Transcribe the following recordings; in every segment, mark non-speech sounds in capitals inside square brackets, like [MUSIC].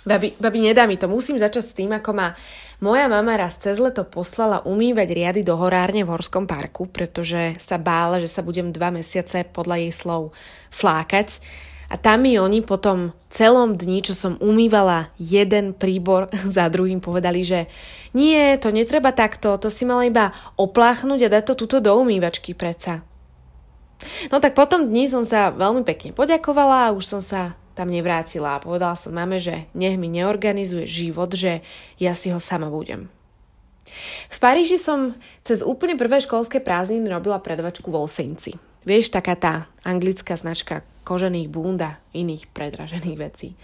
Babi, babi, nedá mi to. Musím začať s tým, ako ma moja mama raz cez leto poslala umývať riady do horárne v Horskom parku, pretože sa bála, že sa budem dva mesiace podľa jej slov flákať. A tam mi oni po tom celom dni, čo som umývala jeden príbor [LAUGHS] za druhým, povedali, že nie, to netreba takto, to si mala iba opláchnuť a dať to túto do umývačky preca. No tak potom dni som sa veľmi pekne poďakovala a už som sa tam nevrátila a povedala som mame, že nech mi neorganizuje život, že ja si ho sama budem. V Paríži som cez úplne prvé školské prázdniny robila predavačku v Olsenci. Vieš, taká tá anglická značka kožených búnd a iných predražených vecí.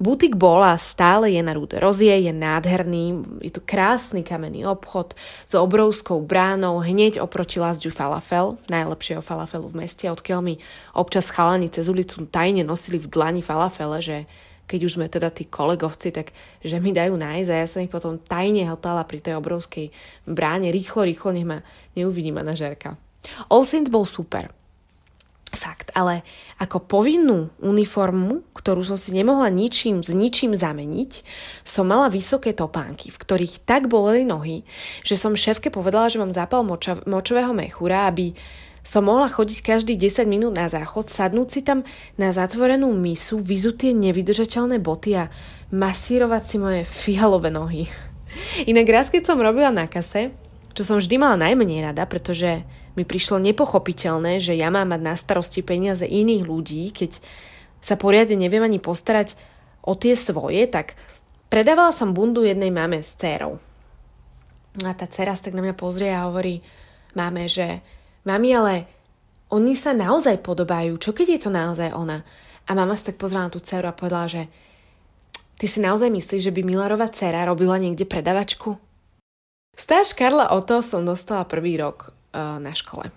Butik bola stále je na Rúde Rozie, je nádherný, je tu krásny kamenný obchod s obrovskou bránou hneď oproti Lasďu Falafel, najlepšieho falafelu v meste, odkiaľ mi občas chalani cez ulicu tajne nosili v dlani falafele, že keď už sme teda tí kolegovci, tak že mi dajú nájsť a ja som ich potom tajne hltala pri tej obrovskej bráne. Rýchlo, rýchlo, nech ma neuvidí manažérka. All Saints bol super. Fakt, ale ako povinnú uniformu, ktorú som si nemohla ničím s ničím zameniť, som mala vysoké topánky, v ktorých tak boleli nohy, že som šéfke povedala, že mám zápal moča- močového mechúra, aby som mohla chodiť každých 10 minút na záchod, sadnúť si tam na zatvorenú misu, vyzúť tie nevydržateľné boty a masírovať si moje fialové nohy. Inak raz, keď som robila na kase, čo som vždy mala najmenej rada, pretože mi prišlo nepochopiteľné, že ja mám mať na starosti peniaze iných ľudí, keď sa poriadne neviem ani postarať o tie svoje, tak predávala som bundu jednej mame s dcerou. A tá dcera tak na mňa pozrie a hovorí máme, že mami, ale oni sa naozaj podobajú, čo keď je to naozaj ona? A mama sa tak pozrela na tú dceru a povedala, že ty si naozaj myslíš, že by Milarová dcera robila niekde predavačku? Stáž Karla Oto som dostala prvý rok na škole.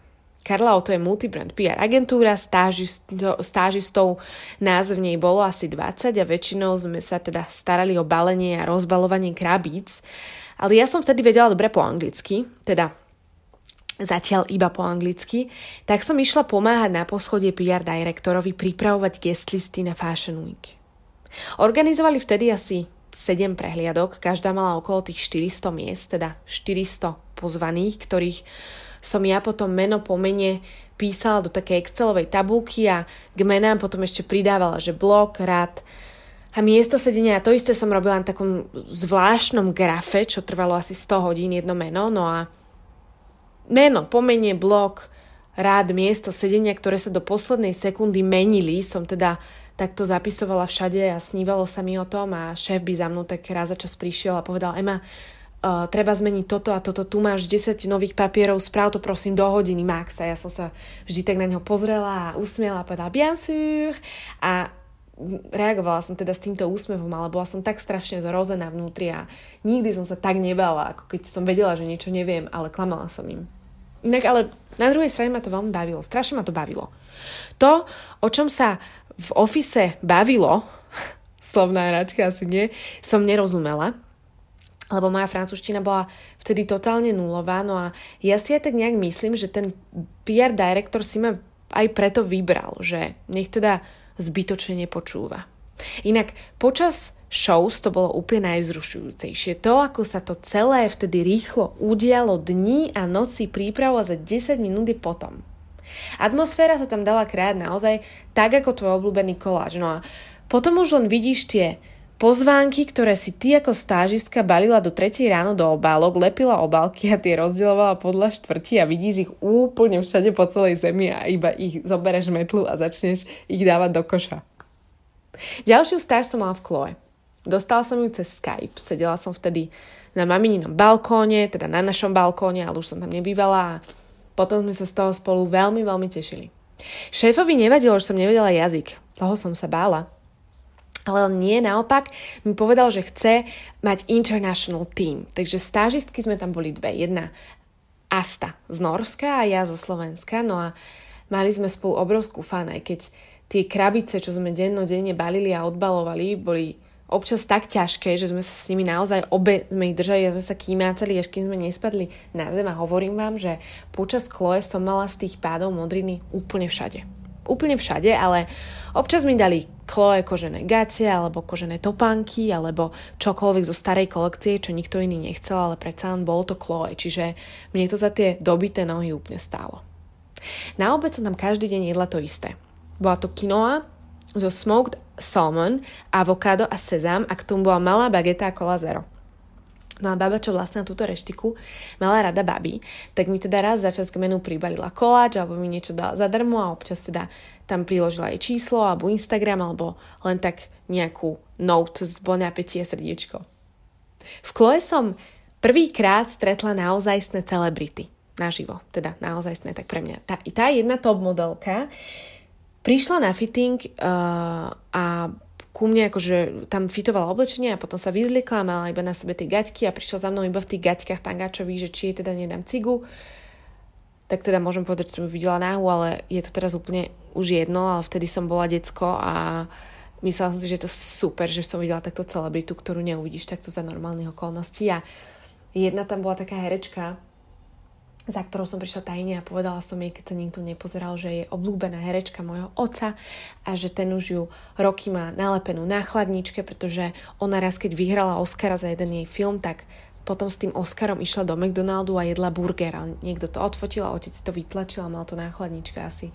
Karla Oto je multibrand PR agentúra, stážisto, stážistov nás v nej bolo asi 20 a väčšinou sme sa teda starali o balenie a rozbalovanie krabíc. Ale ja som vtedy vedela dobre po anglicky, teda zatiaľ iba po anglicky, tak som išla pomáhať na poschodie PR direktorovi pripravovať guest listy na Fashion Week. Organizovali vtedy asi 7 prehliadok, každá mala okolo tých 400 miest, teda 400 pozvaných, ktorých som ja potom meno po mene písala do takej Excelovej tabulky a k menám potom ešte pridávala, že blok, rad a miesto sedenia. A to isté som robila na takom zvláštnom grafe, čo trvalo asi 100 hodín jedno meno. No a meno, pomenie, blok, rád, miesto sedenia, ktoré sa do poslednej sekundy menili, som teda tak to zapisovala všade a snívalo sa mi o tom a šéf by za mnou tak raz za čas prišiel a povedal Ema, uh, treba zmeniť toto a toto, tu máš 10 nových papierov, správ to prosím do hodiny max a ja som sa vždy tak na neho pozrela a usmiela a povedala bien sûr a reagovala som teda s týmto úsmevom, ale bola som tak strašne zrozená vnútri a nikdy som sa tak nebala, ako keď som vedela, že niečo neviem, ale klamala som im. Inak ale na druhej strane ma to veľmi bavilo, strašne ma to bavilo. To, o čom sa v ofise bavilo, [LAUGHS] slovná hračka asi nie, som nerozumela, lebo moja francúzština bola vtedy totálne nulová, no a ja si aj tak nejak myslím, že ten PR director si ma aj preto vybral, že nech teda zbytočne nepočúva. Inak počas shows to bolo úplne najvzrušujúcejšie. To, ako sa to celé vtedy rýchlo udialo dní a noci prípravu za 10 minút potom. Atmosféra sa tam dala krát naozaj tak, ako tvoj obľúbený koláč. No a potom už len vidíš tie pozvánky, ktoré si ty ako stážistka balila do 3 ráno do obálok, lepila obálky a tie rozdielovala podľa štvrti a vidíš ich úplne všade po celej zemi a iba ich zobereš metlu a začneš ich dávať do koša. Ďalšiu stáž som mala v Chloe. Dostala som ju cez Skype. Sedela som vtedy na mamininom balkóne, teda na našom balkóne, ale už som tam nebývala a potom sme sa z toho spolu veľmi, veľmi tešili. Šéfovi nevadilo, že som nevedela jazyk. Toho som sa bála. Ale on nie, naopak mi povedal, že chce mať international team. Takže stážistky sme tam boli dve. Jedna Asta z Norska a ja zo Slovenska. No a mali sme spolu obrovskú fan, aj keď tie krabice, čo sme dennodenne balili a odbalovali, boli občas tak ťažké, že sme sa s nimi naozaj obe sme ich držali a sme sa kýmácali, až kým sme nespadli na zem a hovorím vám, že počas kloje som mala z tých pádov modriny úplne všade. Úplne všade, ale občas mi dali Chloe kožené gate, alebo kožené topánky, alebo čokoľvek zo starej kolekcie, čo nikto iný nechcel, ale predsa len bolo to Chloe, čiže mne to za tie dobité nohy úplne stálo. Na obed som tam každý deň jedla to isté. Bola to quinoa zo smoked salmon, avokádo a sezam a k tomu bola malá bageta a kola zero. No a baba, čo vlastne na túto reštiku mala rada baby, tak mi teda raz za čas k menu pribalila koláč alebo mi niečo dala zadarmo a občas teda tam priložila jej číslo alebo Instagram alebo len tak nejakú note z bon appetit srdiečko. V Chloe som prvýkrát stretla naozajstné celebrity naživo, teda naozajstné, tak pre mňa. Tá, tá jedna top modelka prišla na fitting uh, a ku mne akože tam fitovala oblečenie a potom sa vyzliekla, mala iba na sebe tie gaťky a prišla za mnou iba v tých gaťkách tangáčových, že či jej teda nedám cigu. Tak teda môžem povedať, že som ju videla náhu, ale je to teraz úplne už jedno, ale vtedy som bola decko a myslela som si, že je to super, že som videla takto celebritu, ktorú neuvidíš takto za normálnych okolností a jedna tam bola taká herečka, za ktorou som prišla tajne a povedala som jej, keď sa nikto nepozeral, že je obľúbená herečka mojho otca a že ten už ju roky má nalepenú na chladničke, pretože ona raz, keď vyhrala Oscara za jeden jej film, tak potom s tým Oscarom išla do McDonaldu a jedla burger, ale niekto to odfotil a otec si to vytlačil a mal to na chladničke asi,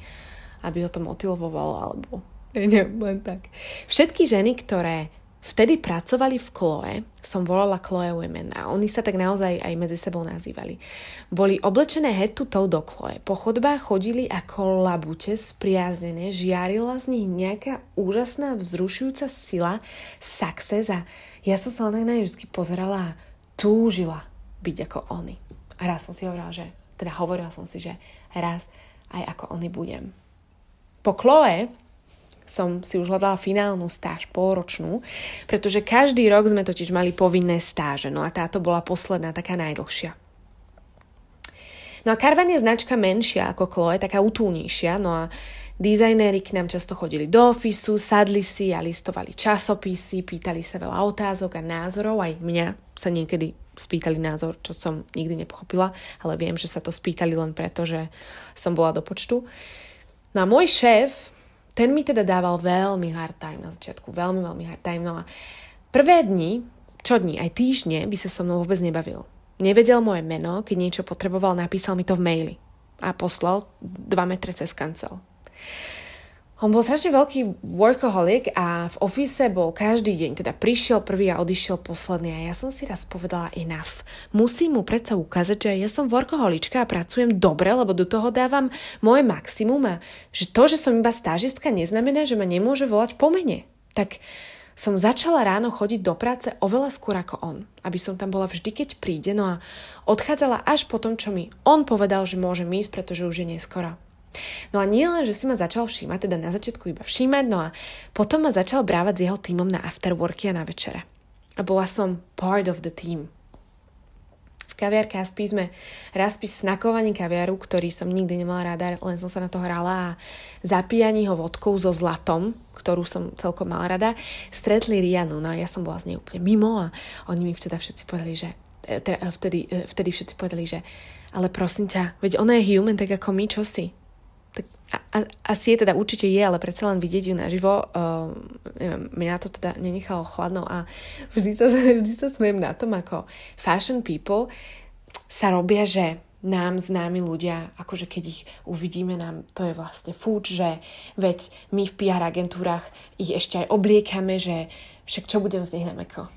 aby ho to motivovalo alebo [LAUGHS] neviem, len tak. Všetky ženy, ktoré vtedy pracovali v Chloe, som volala Chloe Women a oni sa tak naozaj aj medzi sebou nazývali. Boli oblečené head to toe do Chloe. Po chodbách chodili ako labute spriaznené, žiarila z nich nejaká úžasná vzrušujúca sila, success a ja som sa nej vždy pozerala a túžila byť ako oni. A raz som si hovorila, že, teda hovorila som si, že raz aj ako oni budem. Po Chloe som si už hľadala finálnu stáž, polročnú, pretože každý rok sme totiž mali povinné stáže, no a táto bola posledná, taká najdlhšia. No a Carvan je značka menšia ako Chloe, taká utúnejšia, no a dizajnéri k nám často chodili do ofisu, sadli si a listovali časopisy, pýtali sa veľa otázok a názorov, aj mňa sa niekedy spýtali názor, čo som nikdy nepochopila, ale viem, že sa to spýtali len preto, že som bola do počtu. No a môj šéf, ten mi teda dával veľmi hard time na začiatku, veľmi, veľmi hard time. No a prvé dni, čo dni, aj týždne by sa so mnou vôbec nebavil. Nevedel moje meno, keď niečo potreboval, napísal mi to v maili a poslal 2 metre cez kancel. On bol strašne veľký workaholic a v office bol každý deň, teda prišiel prvý a odišiel posledný a ja som si raz povedala enough. Musím mu predsa ukázať, že ja som workaholička a pracujem dobre, lebo do toho dávam moje maximum a že to, že som iba stážistka neznamená, že ma nemôže volať po mene. Tak som začala ráno chodiť do práce oveľa skôr ako on, aby som tam bola vždy, keď príde, no a odchádzala až po tom, čo mi on povedal, že môžem ísť, pretože už je neskoro. No a nie len, že si ma začal všímať, teda na začiatku iba všímať, no a potom ma začal brávať s jeho týmom na afterworky a na večere. A bola som part of the team. V kaviarke Aspí sme raz pri snakovaní kaviaru, ktorý som nikdy nemala rada, len som sa na to hrala a zapíjaní ho vodkou so zlatom, ktorú som celkom mala rada, stretli Rianu. No a ja som bola z nej úplne mimo a oni mi vtedy všetci povedali, že teda vtedy, vtedy všetci povedali, že ale prosím ťa, veď ona je human, tak ako my, čo si? Tak a, asi je teda určite je, ale predsa len vidieť ju naživo, uh, neviem, mňa to teda nenechalo chladno a vždy sa, [LAUGHS] vždy sa smejem na tom, ako fashion people sa robia, že nám známi ľudia, akože keď ich uvidíme, nám to je vlastne fúč, že veď my v PR agentúrach ich ešte aj obliekame, že však čo budem z nich nameko.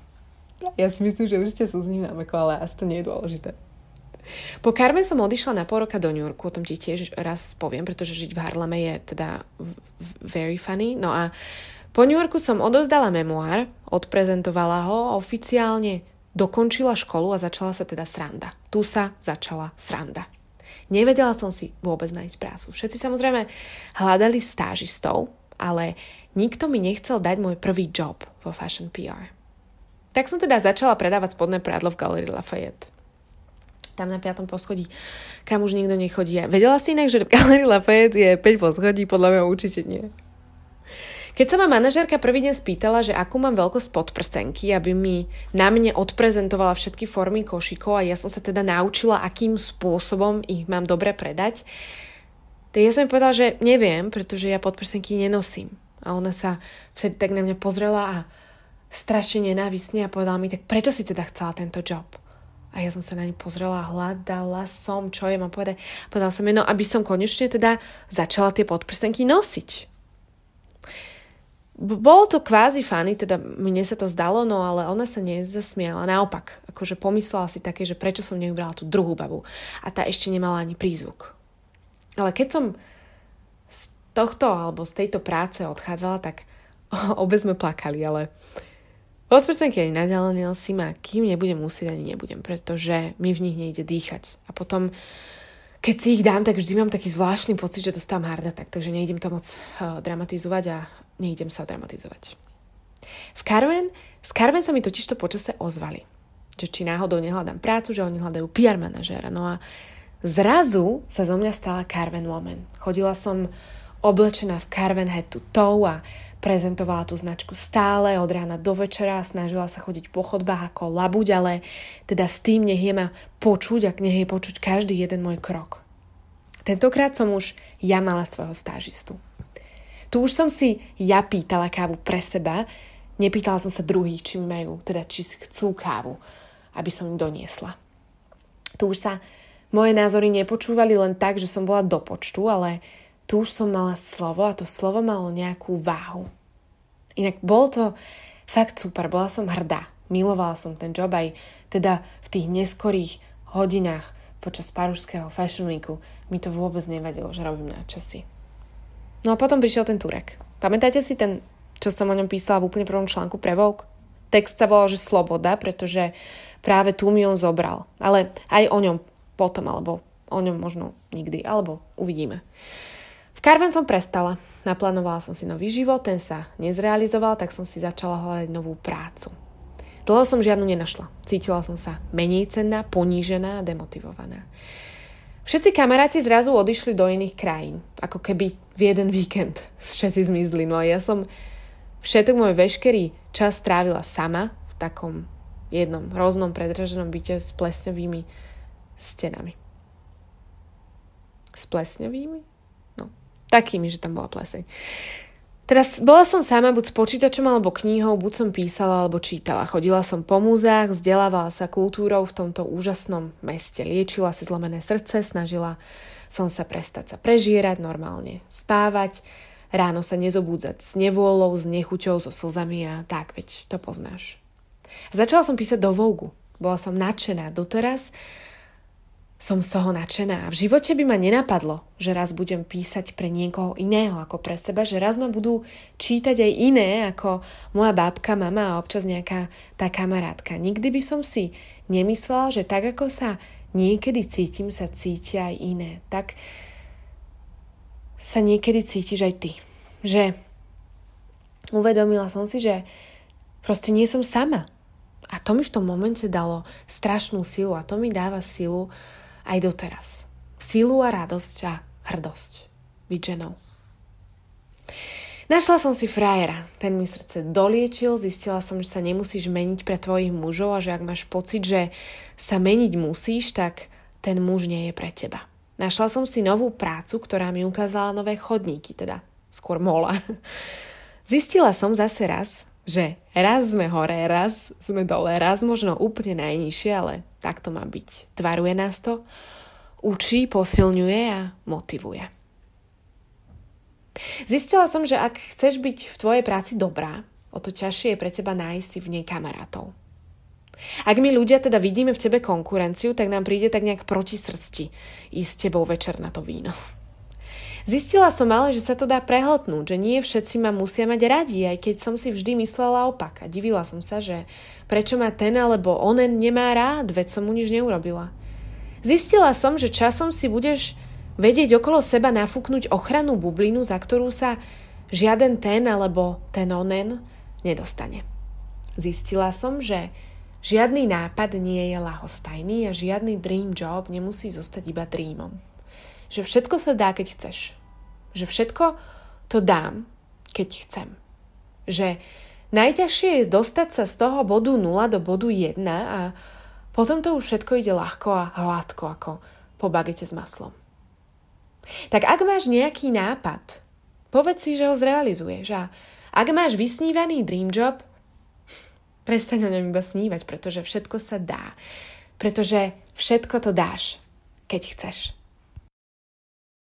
Ja si myslím, že určite sú z nich nameko, ale asi to nie je dôležité. Po Carmen som odišla na pol roka do New Yorku, o tom ti tiež raz poviem, pretože žiť v Harleme je teda very funny. No a po New Yorku som odovzdala memoár, odprezentovala ho oficiálne, dokončila školu a začala sa teda sranda. Tu sa začala sranda. Nevedela som si vôbec nájsť prácu. Všetci samozrejme hľadali stážistov, ale nikto mi nechcel dať môj prvý job vo Fashion PR. Tak som teda začala predávať spodné prádlo v Galerii Lafayette tam na piatom poschodí, kam už nikto nechodí. Vedela si inak, že v Galerii Lafayette je 5 poschodí? Podľa mňa určite nie. Keď sa ma manažérka prvý deň spýtala, že akú mám veľkosť podprsenky, aby mi na mne odprezentovala všetky formy košikov a ja som sa teda naučila, akým spôsobom ich mám dobre predať, Tak ja som jej povedala, že neviem, pretože ja podprsenky nenosím. A ona sa vtedy tak na mňa pozrela a strašne nenávisne a povedala mi, tak prečo si teda chcela tento job? A ja som sa na ňu pozrela, hľadala som, čo je mám povedať. Povedala som jej, no aby som konečne teda začala tie podprstenky nosiť. Bolo to kvázi fany, teda mne sa to zdalo, no ale ona sa nezasmiala. Naopak, akože pomyslela si také, že prečo som nevybrala tú druhú babu. A tá ešte nemala ani prízvuk. Ale keď som z tohto alebo z tejto práce odchádzala, tak [LAUGHS] obe sme plakali, ale Podprsenky ani naďalej nenosím a kým nebudem musieť, ani nebudem, pretože mi v nich nejde dýchať. A potom, keď si ich dám, tak vždy mám taký zvláštny pocit, že dostávam harda, tak, takže nejdem to moc uh, dramatizovať a nejdem sa dramatizovať. V Carven, z Carven sa mi totiž to počase ozvali, že či náhodou nehľadám prácu, že oni hľadajú PR manažéra. No a zrazu sa zo mňa stala Carven Woman. Chodila som oblečená v Carven head to toe a Prezentovala tú značku stále od rána do večera, snažila sa chodiť po chodbách ako labuť, ale teda s tým nech je ma počuť, ak nech je počuť každý jeden môj krok. Tentokrát som už ja mala svojho stážistu. Tu už som si ja pýtala kávu pre seba, nepýtala som sa druhých, či majú, teda či chcú kávu, aby som im doniesla. Tu už sa moje názory nepočúvali len tak, že som bola do počtu, ale tu už som mala slovo a to slovo malo nejakú váhu. Inak bol to fakt super, bola som hrdá. Milovala som ten job aj teda v tých neskorých hodinách počas parušského Fashion Weeku mi to vôbec nevadilo, že robím na časy. No a potom prišiel ten Turek. Pamätáte si ten, čo som o ňom písala v úplne prvom článku pre Vogue? Text sa volal, že Sloboda, pretože práve tu mi on zobral. Ale aj o ňom potom, alebo o ňom možno nikdy, alebo uvidíme. V Carven som prestala. Naplánovala som si nový život, ten sa nezrealizoval, tak som si začala hľadať novú prácu. Dlho som žiadnu nenašla. Cítila som sa menej cenná, ponížená a demotivovaná. Všetci kamaráti zrazu odišli do iných krajín, ako keby v jeden víkend všetci zmizli. No a ja som všetok môj veškerý čas strávila sama v takom jednom hroznom predraženom byte s plesňovými stenami. S plesňovými? Takými, že tam bola pleseň. Teraz bola som sama buď s počítačom alebo knihou, buď som písala alebo čítala. Chodila som po múzeách, vzdelávala sa kultúrou v tomto úžasnom meste. Liečila si zlomené srdce, snažila som sa prestať sa prežierať normálne, spávať, ráno sa nezobúdzať s nevôľou, s nechuťou, so slzami a tak, veď to poznáš. Začala som písať do Vogu. Bola som nadšená doteraz, som z toho nadšená. V živote by ma nenapadlo, že raz budem písať pre niekoho iného ako pre seba, že raz ma budú čítať aj iné ako moja bábka, mama a občas nejaká tá kamarátka. Nikdy by som si nemyslela, že tak ako sa niekedy cítim, sa cítia aj iné. Tak sa niekedy cítiš aj ty. Že uvedomila som si, že proste nie som sama. A to mi v tom momente dalo strašnú silu a to mi dáva silu aj doteraz. Silu a radosť a hrdosť byť ženou. Našla som si frajera. Ten mi srdce doliečil, zistila som, že sa nemusíš meniť pre tvojich mužov a že ak máš pocit, že sa meniť musíš, tak ten muž nie je pre teba. Našla som si novú prácu, ktorá mi ukázala nové chodníky, teda skôr mola. [LAUGHS] Zistila som zase raz, že raz sme hore, raz sme dole, raz možno úplne najnižšie, ale tak to má byť. Tvaruje nás to, učí, posilňuje a motivuje. Zistila som, že ak chceš byť v tvojej práci dobrá, o to ťažšie je pre teba nájsť si v nej kamarátov. Ak my ľudia teda vidíme v tebe konkurenciu, tak nám príde tak nejak proti srsti ísť s tebou večer na to víno. Zistila som ale, že sa to dá prehltnúť, že nie všetci ma musia mať radi, aj keď som si vždy myslela opak a divila som sa, že prečo ma ten alebo onen nemá rád, veď som mu nič neurobila. Zistila som, že časom si budeš vedieť okolo seba nafúknuť ochrannú bublinu, za ktorú sa žiaden ten alebo ten onen nedostane. Zistila som, že žiadny nápad nie je lahostajný a žiadny dream job nemusí zostať iba dreamom že všetko sa dá, keď chceš. Že všetko to dám, keď chcem. Že najťažšie je dostať sa z toho bodu 0 do bodu 1 a potom to už všetko ide ľahko a hladko ako po bagete s maslom. Tak ak máš nejaký nápad, povedz si, že ho zrealizuješ. A ak máš vysnívaný dream job, prestaň o ňom iba snívať, pretože všetko sa dá. Pretože všetko to dáš, keď chceš.